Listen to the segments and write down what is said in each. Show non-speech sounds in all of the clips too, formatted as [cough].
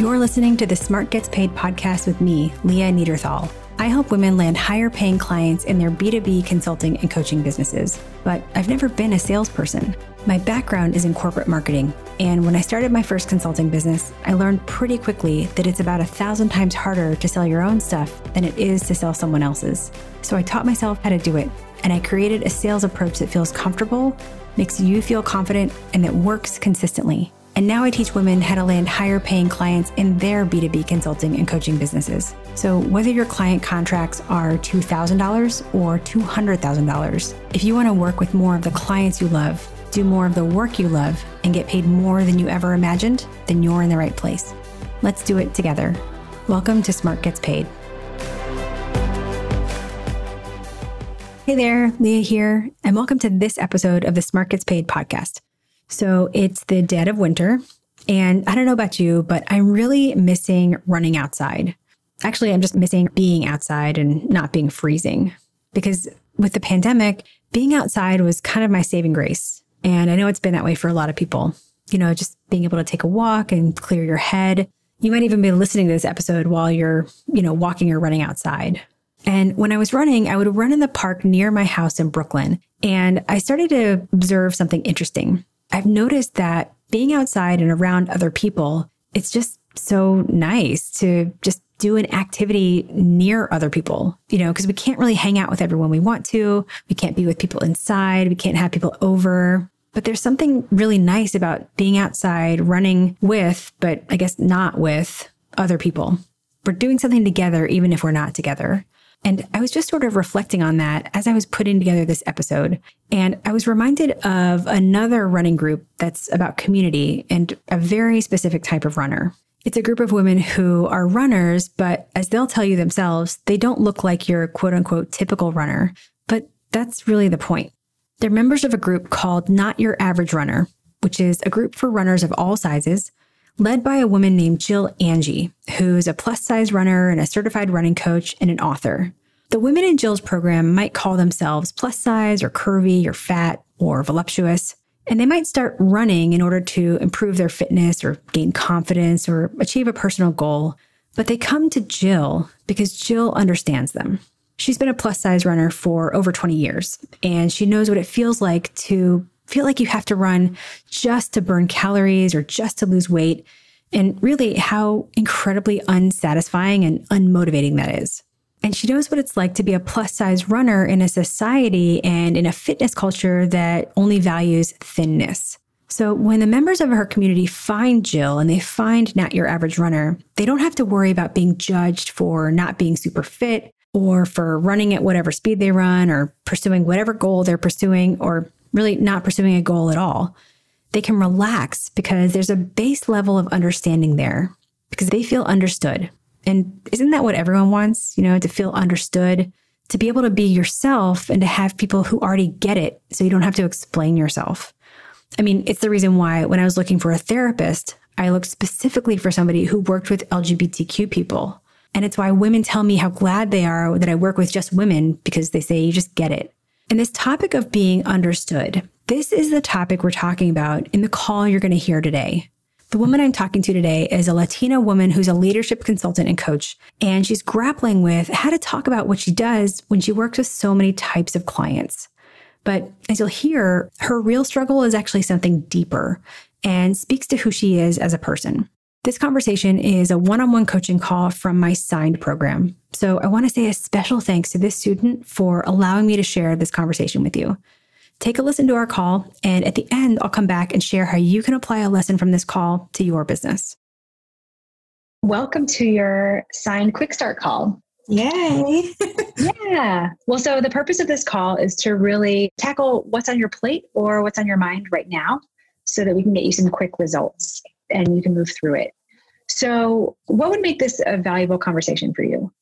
You're listening to the Smart Gets Paid podcast with me, Leah Neaderthal. I help women land higher paying clients in their B2B consulting and coaching businesses, but I've never been a salesperson. My background is in corporate marketing, and when I started my first consulting business, I learned pretty quickly that it's about a thousand times harder to sell your own stuff than it is to sell someone else's. So I taught myself how to do it, and I created a sales approach that feels comfortable, makes you feel confident, and that works consistently. And now I teach women how to land higher paying clients in their B2B consulting and coaching businesses. So whether your client contracts are $2,000 or $200,000, if you want to work with more of the clients you love, do more of the work you love, and get paid more than you ever imagined, then you're in the right place. Let's do it together. Welcome to Smart Gets Paid. Hey there, Leah here, and welcome to this episode of the Smart Gets Paid podcast. So it's the dead of winter. And I don't know about you, but I'm really missing running outside. Actually, I'm just missing being outside and not being freezing because with the pandemic, being outside was kind of my saving grace. And I know it's been that way for a lot of people. You know, just being able to take a walk and clear your head. You might even be listening to this episode while you're, you know, walking or running outside. And when I was running, I would run in the park near my house in Brooklyn. And I started to observe something interesting. I've noticed that being outside and around other people, it's just so nice to just do an activity near other people, you know, because we can't really hang out with everyone we want to. We can't be with people inside. We can't have people over. But there's something really nice about being outside, running with, but I guess not with other people. We're doing something together, even if we're not together. And I was just sort of reflecting on that as I was putting together this episode. And I was reminded of another running group that's about community and a very specific type of runner. It's a group of women who are runners, but as they'll tell you themselves, they don't look like your quote unquote typical runner. But that's really the point. They're members of a group called Not Your Average Runner, which is a group for runners of all sizes, led by a woman named Jill Angie, who's a plus size runner and a certified running coach and an author. The women in Jill's program might call themselves plus size or curvy or fat or voluptuous, and they might start running in order to improve their fitness or gain confidence or achieve a personal goal. But they come to Jill because Jill understands them. She's been a plus size runner for over 20 years, and she knows what it feels like to feel like you have to run just to burn calories or just to lose weight, and really how incredibly unsatisfying and unmotivating that is. And she knows what it's like to be a plus size runner in a society and in a fitness culture that only values thinness. So when the members of her community find Jill and they find not your average runner, they don't have to worry about being judged for not being super fit or for running at whatever speed they run or pursuing whatever goal they're pursuing or really not pursuing a goal at all. They can relax because there's a base level of understanding there because they feel understood. And isn't that what everyone wants? You know, to feel understood, to be able to be yourself and to have people who already get it so you don't have to explain yourself. I mean, it's the reason why when I was looking for a therapist, I looked specifically for somebody who worked with LGBTQ people. And it's why women tell me how glad they are that I work with just women because they say you just get it. And this topic of being understood, this is the topic we're talking about in the call you're going to hear today. The woman I'm talking to today is a Latina woman who's a leadership consultant and coach, and she's grappling with how to talk about what she does when she works with so many types of clients. But as you'll hear, her real struggle is actually something deeper and speaks to who she is as a person. This conversation is a one on one coaching call from my signed program. So I want to say a special thanks to this student for allowing me to share this conversation with you. Take a listen to our call, and at the end, I'll come back and share how you can apply a lesson from this call to your business. Welcome to your signed quick start call. Yay. [laughs] yeah. Well, so the purpose of this call is to really tackle what's on your plate or what's on your mind right now so that we can get you some quick results and you can move through it. So, what would make this a valuable conversation for you?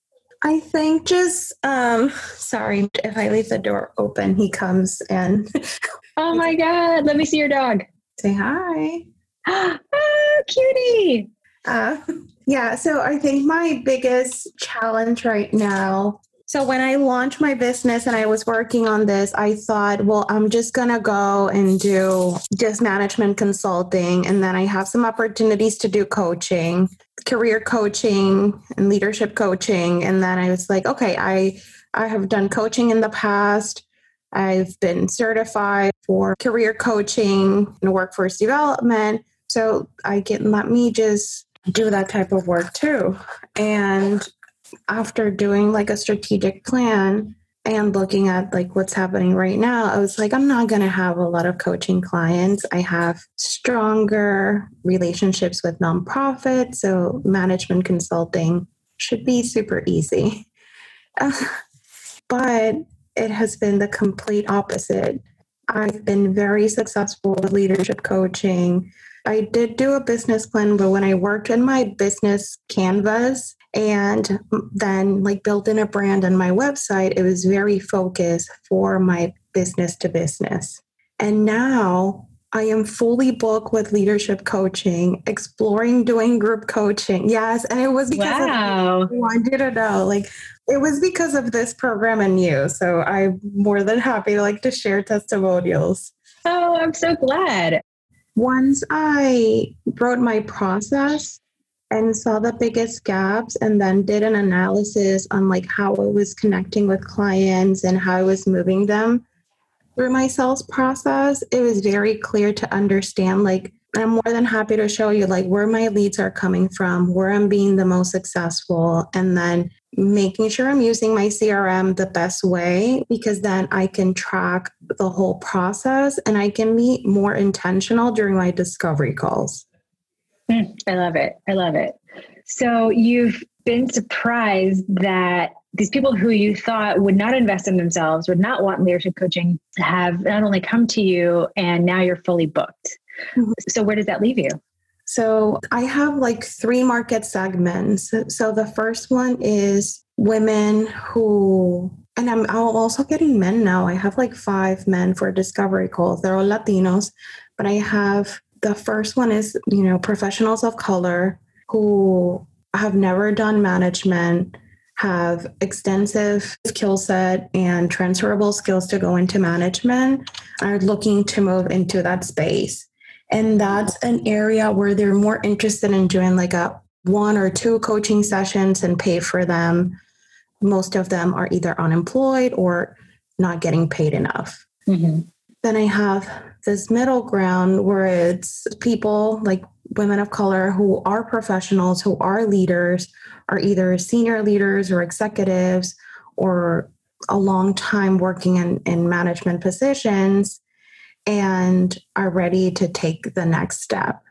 I think just um sorry if I leave the door open, he comes and [laughs] Oh my god, let me see your dog. Say hi. ah, [gasps] cutie. Uh, yeah, so I think my biggest challenge right now So when I launched my business and I was working on this, I thought, well, I'm just going to go and do just management consulting. And then I have some opportunities to do coaching, career coaching and leadership coaching. And then I was like, okay, I, I have done coaching in the past. I've been certified for career coaching and workforce development. So I can let me just do that type of work too. And after doing like a strategic plan and looking at like what's happening right now, I was like, I'm not going to have a lot of coaching clients. I have stronger relationships with nonprofits. So management consulting should be super easy. [laughs] But it has been the complete opposite. I've been very successful with leadership coaching. I did do a business plan, but when I worked in my business canvas, and then like building a brand on my website it was very focused for my business to business. And now i am fully booked with leadership coaching exploring doing group coaching. Yes and it was because wow. of, I wanted to know. Like it was because of this program and you. So i'm more than happy to like to share testimonials. Oh i'm so glad. Once i wrote my process and saw the biggest gaps and then did an analysis on like how I was connecting with clients and how I was moving them through my sales process, it was very clear to understand like I'm more than happy to show you like where my leads are coming from, where I'm being the most successful, and then making sure I'm using my CRM the best way because then I can track the whole process and I can be more intentional during my discovery calls. Mm, I love it. I love it. So you've been surprised that these people who you thought would not invest in themselves, would not want leadership coaching, have not only come to you and now you're fully booked. Mm-hmm. So where does that leave you? So I have like three market segments. So the first one is women who and I'm also getting men now. I have like five men for discovery calls. They're all Latinos, but I have the first one is, you know, professionals of color who have never done management, have extensive skill set and transferable skills to go into management, are looking to move into that space. And that's an area where they're more interested in doing like a one or two coaching sessions and pay for them. Most of them are either unemployed or not getting paid enough. Mm-hmm. Then I have this middle ground where it's people like women of color who are professionals, who are leaders, are either senior leaders or executives or a long time working in, in management positions and are ready to take the next step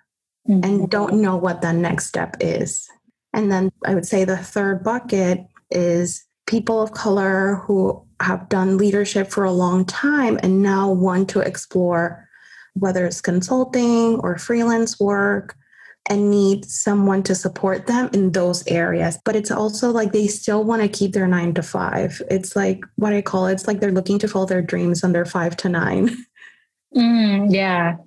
mm-hmm. and don't know what the next step is. And then I would say the third bucket is people of color who have done leadership for a long time and now want to explore whether it's consulting or freelance work and need someone to support them in those areas. But it's also like they still want to keep their nine to five. It's like what I call it, it's like they're looking to follow their dreams on their five to nine. [laughs] Mm, yeah.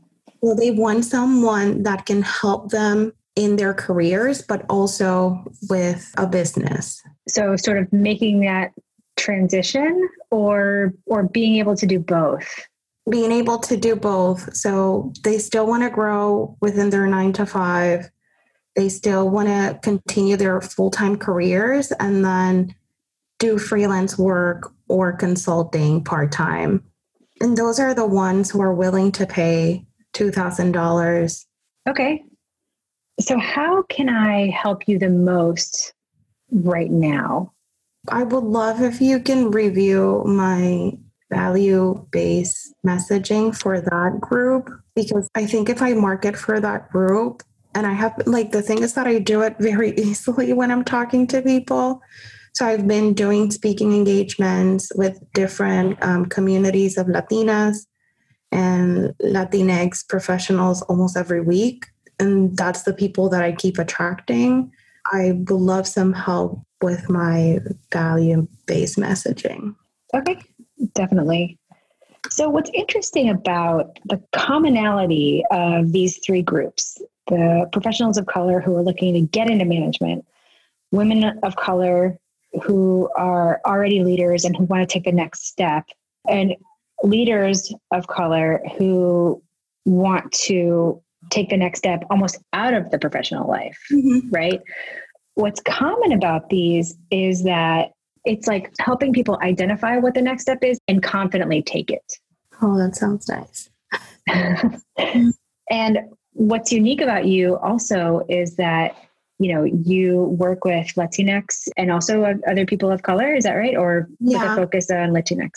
Well, they want someone that can help them in their careers, but also with a business. So, sort of making that transition or or being able to do both being able to do both. So they still want to grow within their nine to five. They still want to continue their full time careers and then do freelance work or consulting part time. And those are the ones who are willing to pay $2,000. Okay. So, how can I help you the most right now? I would love if you can review my value based messaging for that group because I think if I market for that group, and I have like the thing is that I do it very [laughs] easily when I'm talking to people. So I've been doing speaking engagements with different um, communities of Latinas and Latinx professionals almost every week. And that's the people that I keep attracting. I would love some help with my value based messaging. Okay definitely. So, what's interesting about the commonality of these three groups the professionals of color who are looking to get into management, women of color who are already leaders and who want to take the next step, and leaders of color who want to take the next step almost out of the professional life, mm-hmm. right? What's common about these is that it's like helping people identify what the next step is and confidently take it. Oh, that sounds nice. [laughs] and what's unique about you also is that you know you work with latinx and also other people of color is that right or yeah. with a focus on latinx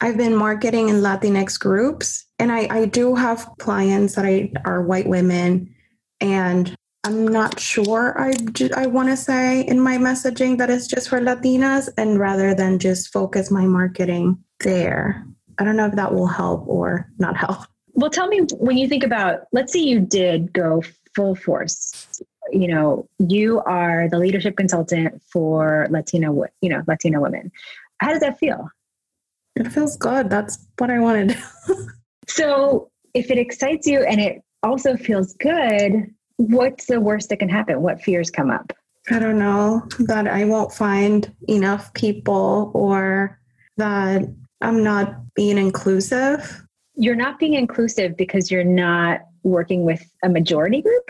i've been marketing in latinx groups and i, I do have clients that I, are white women and i'm not sure i, I want to say in my messaging that it's just for latinas and rather than just focus my marketing there i don't know if that will help or not help well, tell me when you think about, let's say you did go full force. You know, you are the leadership consultant for Latino, you know, Latino women. How does that feel? It feels good. That's what I wanted. [laughs] so, if it excites you and it also feels good, what's the worst that can happen? What fears come up? I don't know that I won't find enough people or that I'm not being inclusive you're not being inclusive because you're not working with a majority group?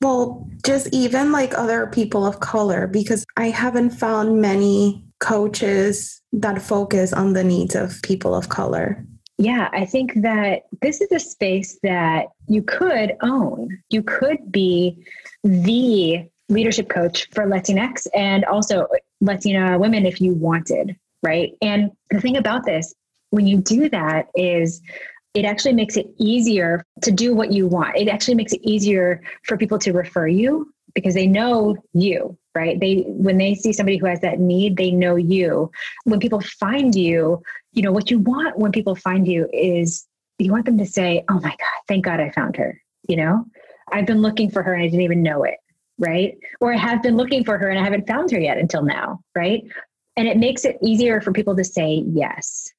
Well, just even like other people of color, because I haven't found many coaches that focus on the needs of people of color. Yeah, I think that this is a space that you could own. You could be the leadership coach for Latinx and also Latina women if you wanted, right? And the thing about this, when you do that, is it actually makes it easier to do what you want. It actually makes it easier for people to refer you because they know you, right? They when they see somebody who has that need, they know you. When people find you, you know, what you want when people find you is you want them to say, "Oh my god, thank God I found her." You know? I've been looking for her and I didn't even know it, right? Or I have been looking for her and I haven't found her yet until now, right? And it makes it easier for people to say yes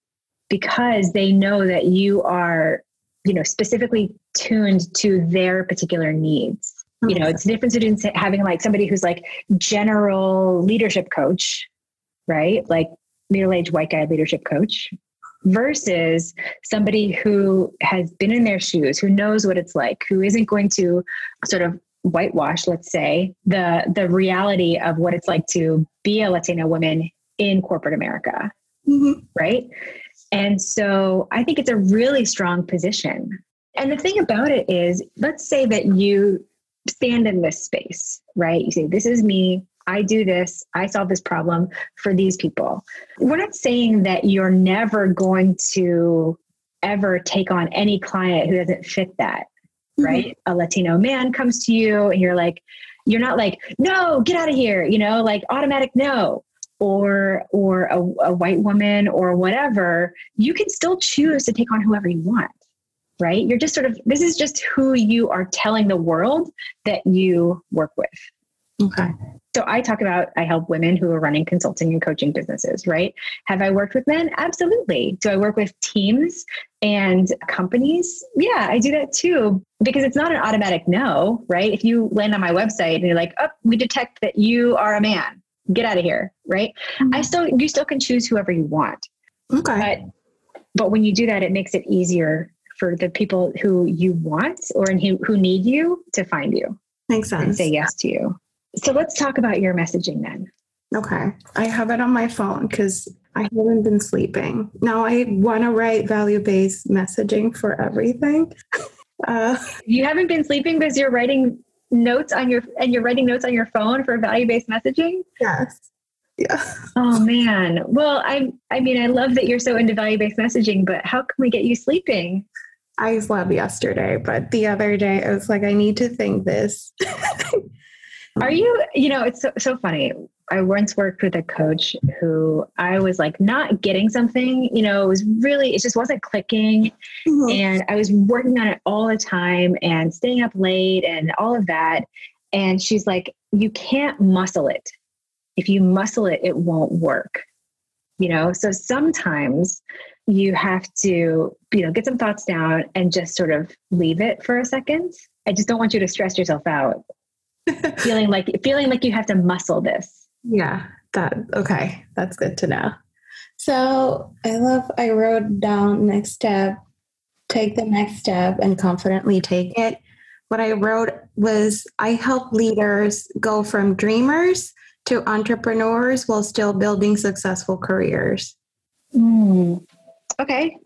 because they know that you are you know specifically tuned to their particular needs you know it's the difference between having like somebody who's like general leadership coach right like middle-aged white guy leadership coach versus somebody who has been in their shoes who knows what it's like who isn't going to sort of whitewash let's say the the reality of what it's like to be a latino woman in corporate america mm-hmm. right and so I think it's a really strong position. And the thing about it is, let's say that you stand in this space, right? You say, This is me. I do this. I solve this problem for these people. We're not saying that you're never going to ever take on any client who doesn't fit that, mm-hmm. right? A Latino man comes to you and you're like, you're not like, no, get out of here, you know, like automatic no or or a, a white woman or whatever you can still choose to take on whoever you want right? You're just sort of this is just who you are telling the world that you work with. Okay. So i talk about i help women who are running consulting and coaching businesses right? Have i worked with men? Absolutely. Do i work with teams and companies? Yeah i do that too because it's not an automatic no right? If you land on my website and you're like oh we detect that you are a man. Get out of here, right? Mm-hmm. I still you still can choose whoever you want. Okay. But but when you do that, it makes it easier for the people who you want or who, who need you to find you. Makes sense. And say yes to you. So let's talk about your messaging then. Okay. I have it on my phone because I haven't been sleeping. Now I want to write value based messaging for everything. [laughs] Uh, you haven't been sleeping because you're writing notes on your and you're writing notes on your phone for value-based messaging? Yes. Yeah. Oh man. Well, I I mean, I love that you're so into value-based messaging, but how can we get you sleeping? I slept yesterday, but the other day I was like, I need to think this. [laughs] Are you, you know, it's so, so funny. I once worked with a coach who I was like not getting something, you know, it was really, it just wasn't clicking. Mm-hmm. And I was working on it all the time and staying up late and all of that. And she's like, you can't muscle it. If you muscle it, it won't work. You know, so sometimes you have to, you know, get some thoughts down and just sort of leave it for a second. I just don't want you to stress yourself out. [laughs] feeling like feeling like you have to muscle this yeah, That okay, that's good to know. So I love I wrote down next step, take the next step and confidently take it. What I wrote was I help leaders go from dreamers to entrepreneurs while still building successful careers. Mm. Okay.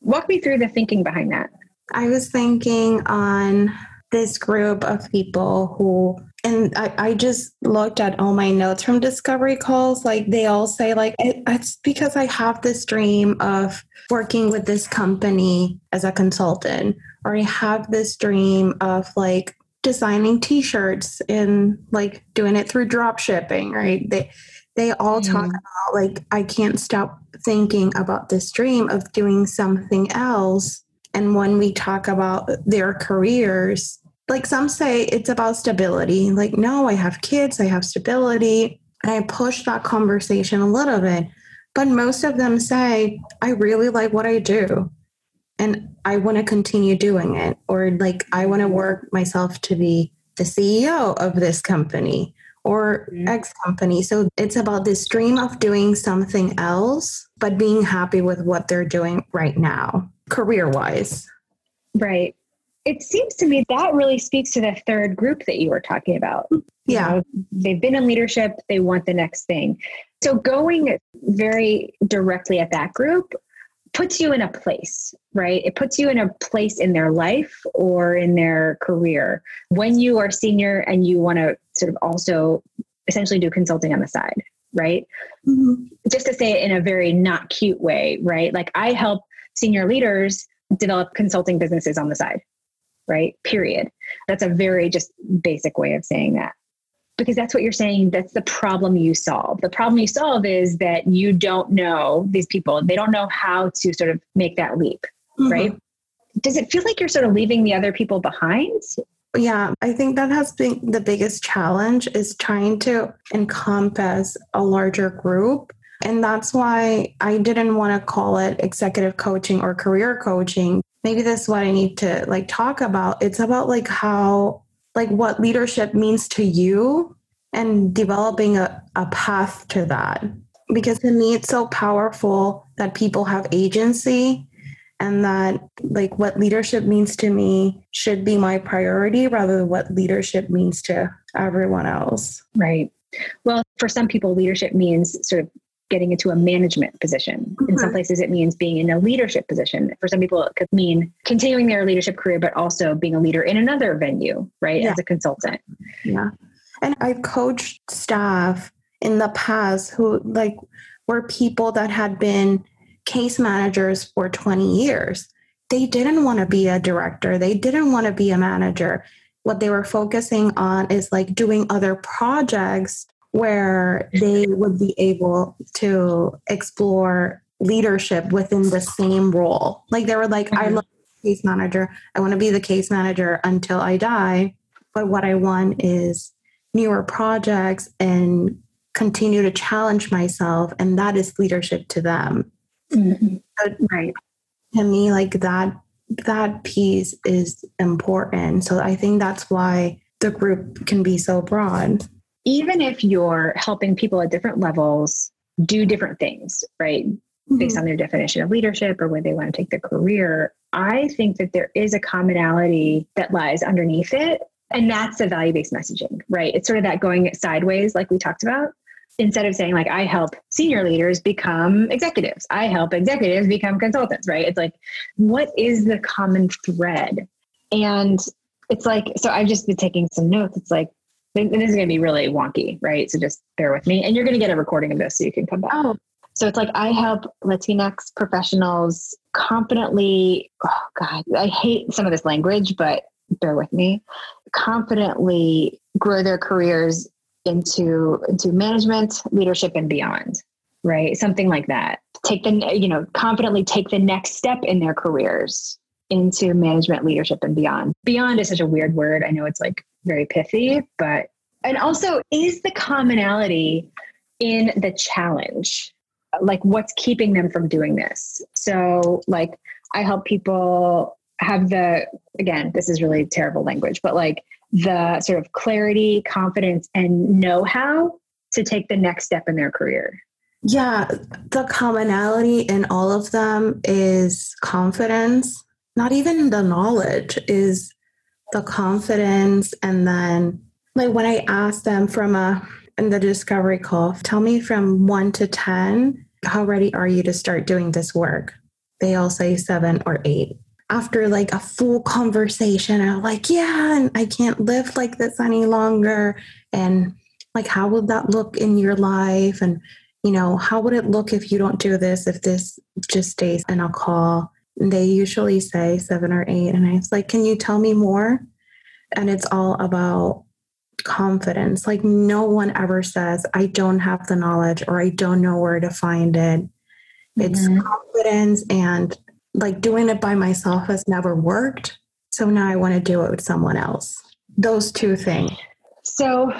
Walk me through the thinking behind that. I was thinking on this group of people who and I, I, just looked at all my notes from discovery calls like they all say like it, it's because i have this dream of working with this company as a consultant or i have this dream of like designing t-shirts and like doing it through drop shipping right they they all mm. talk about like i can't stop thinking about this dream of doing something else and when we talk about their careers like some say it's about stability. Like, no, I have kids, I have stability. And I push that conversation a little bit. But most of them say, I really like what I do and I want to continue doing it. Or like, I want to work myself to be the CEO of this company or mm-hmm. X company. So it's about this dream of doing something else, but being happy with what they're doing right now, career wise. Right it seems to me that really speaks to the third group that you were talking about. Yeah. You know, they've been in leadership, they want the next thing. So going very directly at that group puts you in a place, right? It puts you in a place in their life or in their career when you are senior and you want to sort of also essentially do consulting on the side, right? Mm-hmm. Just to say it in a very not cute way, right? Like I help senior leaders develop consulting businesses on the side right? Period. That's a very just basic way of saying that. Because that's what you're saying. That's the problem you solve. The problem you solve is that you don't know these people, they don't know how to sort of make that leap, mm-hmm. right? Does it feel like you're sort of leaving the other people behind? Yeah, I think that has been the biggest challenge is trying to encompass a larger group. And that's why I didn't want to call it executive coaching or career coaching maybe this is what I need to like talk about. It's about like how like what leadership means to you and developing a, a path to that. Because to me it's so powerful that people have agency and that like what leadership means to me should be my priority rather than what leadership means to everyone else. Right. Well, for some people, leadership means sort of getting into a management position. Mm-hmm. In some mm-hmm. places, it means being in a leadership position. For some people, it could mean continuing their leadership career, but also being a leader in another venue, right? Yeah. As a consultant. Yeah. And I've coached staff in the past who, like, were people that had been case managers for 20 years. They didn't want to be a director, they didn't want to be a manager. What they were focusing on is like doing other projects where they would be able to explore leadership within the same role. Like they were like, mm-hmm. I love case manager. I want to be the case manager until I die. But what I want is newer projects and continue to challenge myself. And that is leadership to them. Mm-hmm. right. To me, like that that piece is important. So I think that's why the group can be so broad even if you're helping people at different levels do different things, right? Mm-hmm. Based on their definition of leadership or where they want to take their career, I think that there is a commonality that lies underneath it. And that's the value based messaging, right? It's sort of that going sideways, like we talked about. Instead of saying, like, I help senior leaders become executives, I help executives become consultants, right? It's like, what is the common thread? And it's like, so I've just been taking some notes. It's like, this is going to be really wonky, right? So just bear with me. And you're going to get a recording of this so you can come back. Oh. So it's like I help Latinx professionals confidently, oh God, I hate some of this language, but bear with me, confidently grow their careers into into management, leadership and beyond. Right? Something like that. Take the you know, confidently take the next step in their careers into management, leadership and beyond. Beyond is such a weird word. I know it's like very pithy, but and also is the commonality in the challenge like what's keeping them from doing this so like i help people have the again this is really terrible language but like the sort of clarity confidence and know-how to take the next step in their career? Yeah, the commonality in all of them is confidence, not even the knowledge, is the confidence. And then, like, when I ask them from a, in the discovery call, tell me from one to 10, how ready are you to start doing this work? They all say seven or eight. After like a full conversation, I'm like, yeah, and I can't live like this any longer. And like, how would that look in your life? And, you know, how would it look if you don't do this, if this just stays in a call? They usually say seven or eight. And I was like, can you tell me more? And it's all about confidence. Like, no one ever says, I don't have the knowledge or I don't know where to find it. It's mm-hmm. confidence and like doing it by myself has never worked. So now I want to do it with someone else. Those two things. So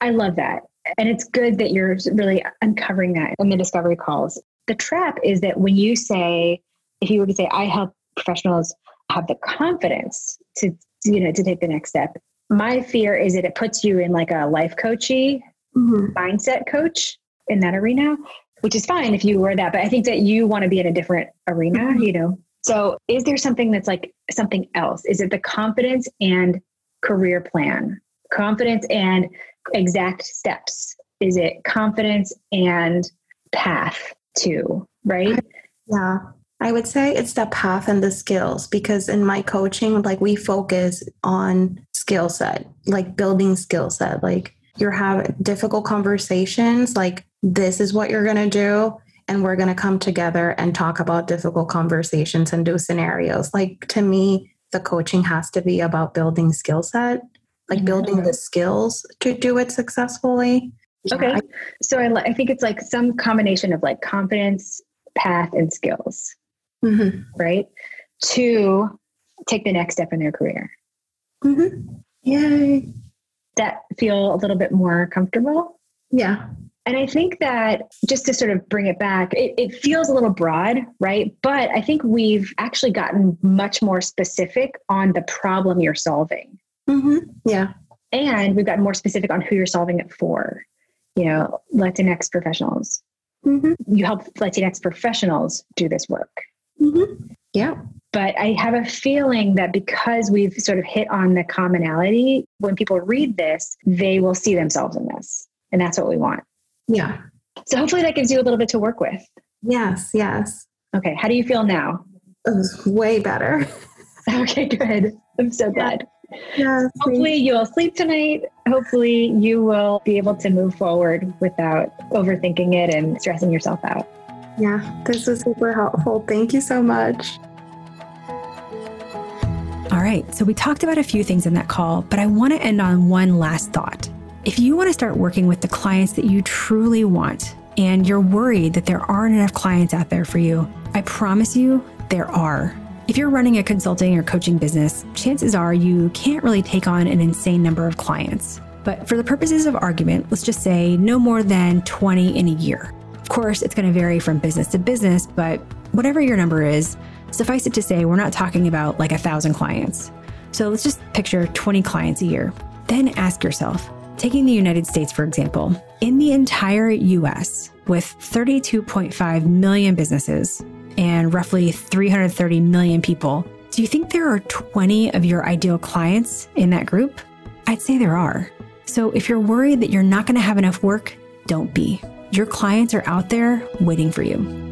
I love that. And it's good that you're really uncovering that in the discovery calls. The trap is that when you say, if you were to say, I help professionals have the confidence to, you know, to take the next step, my fear is that it puts you in like a life coachy mm-hmm. mindset coach in that arena, which is fine if you were that. But I think that you want to be in a different arena, mm-hmm. you know. So is there something that's like something else? Is it the confidence and career plan? Confidence and exact steps? Is it confidence and path too, right? Yeah. I would say it's the path and the skills because in my coaching, like we focus on skill set, like building skill set. Like you're having difficult conversations, like this is what you're going to do. And we're going to come together and talk about difficult conversations and do scenarios. Like to me, the coaching has to be about building skill set, like mm-hmm. building the skills to do it successfully. Okay. Yeah. So I, I think it's like some combination of like confidence, path, and skills mm-hmm. right? To take the next step in their career. Mm-hmm. Yay. That feel a little bit more comfortable. Yeah. And I think that just to sort of bring it back, it, it, feels a little broad, right? But I think we've actually gotten much more specific on the problem you're solving. Mm-hmm. Yeah. And we've gotten more specific on who you're solving it for. You know, Latinx professionals. Mm-hmm. You help Latinx professionals do this work. Mm-hmm. Yeah. But I have a feeling that because we've sort of hit on the commonality, when people read this, they will see themselves in this. And that's what we want. Yeah. So hopefully that gives you a little bit to work with. Yes, yes. Okay. How do you feel now? way better. [laughs] okay, good. I'm so glad. Yeah, Hopefully you will sleep tonight. Hopefully you will be able to move forward without overthinking it and stressing yourself out. Yeah, this was super helpful. Thank you so much. All right, so we talked about a few things in that call, but I want to end on one last thought. If you want to start working with the clients that you truly want, and you're worried that there aren't enough clients out there for you, I promise you there are. If you're running a consulting or coaching business, chances are you can't really take on an insane number of clients. But for the purposes of argument, let's just say no more than 20 in a year. Of course, it's going to vary from business to business, but whatever your number is, suffice it to say, we're not talking about like a thousand clients. So let's just picture 20 clients a year. Then ask yourself, taking the United States, for example, in the entire US, with 32.5 million businesses and roughly 330 million people, do you think there are 20 of your ideal clients in that group? I'd say there are. So if you're worried that you're not going to have enough work, don't be. Your clients are out there waiting for you.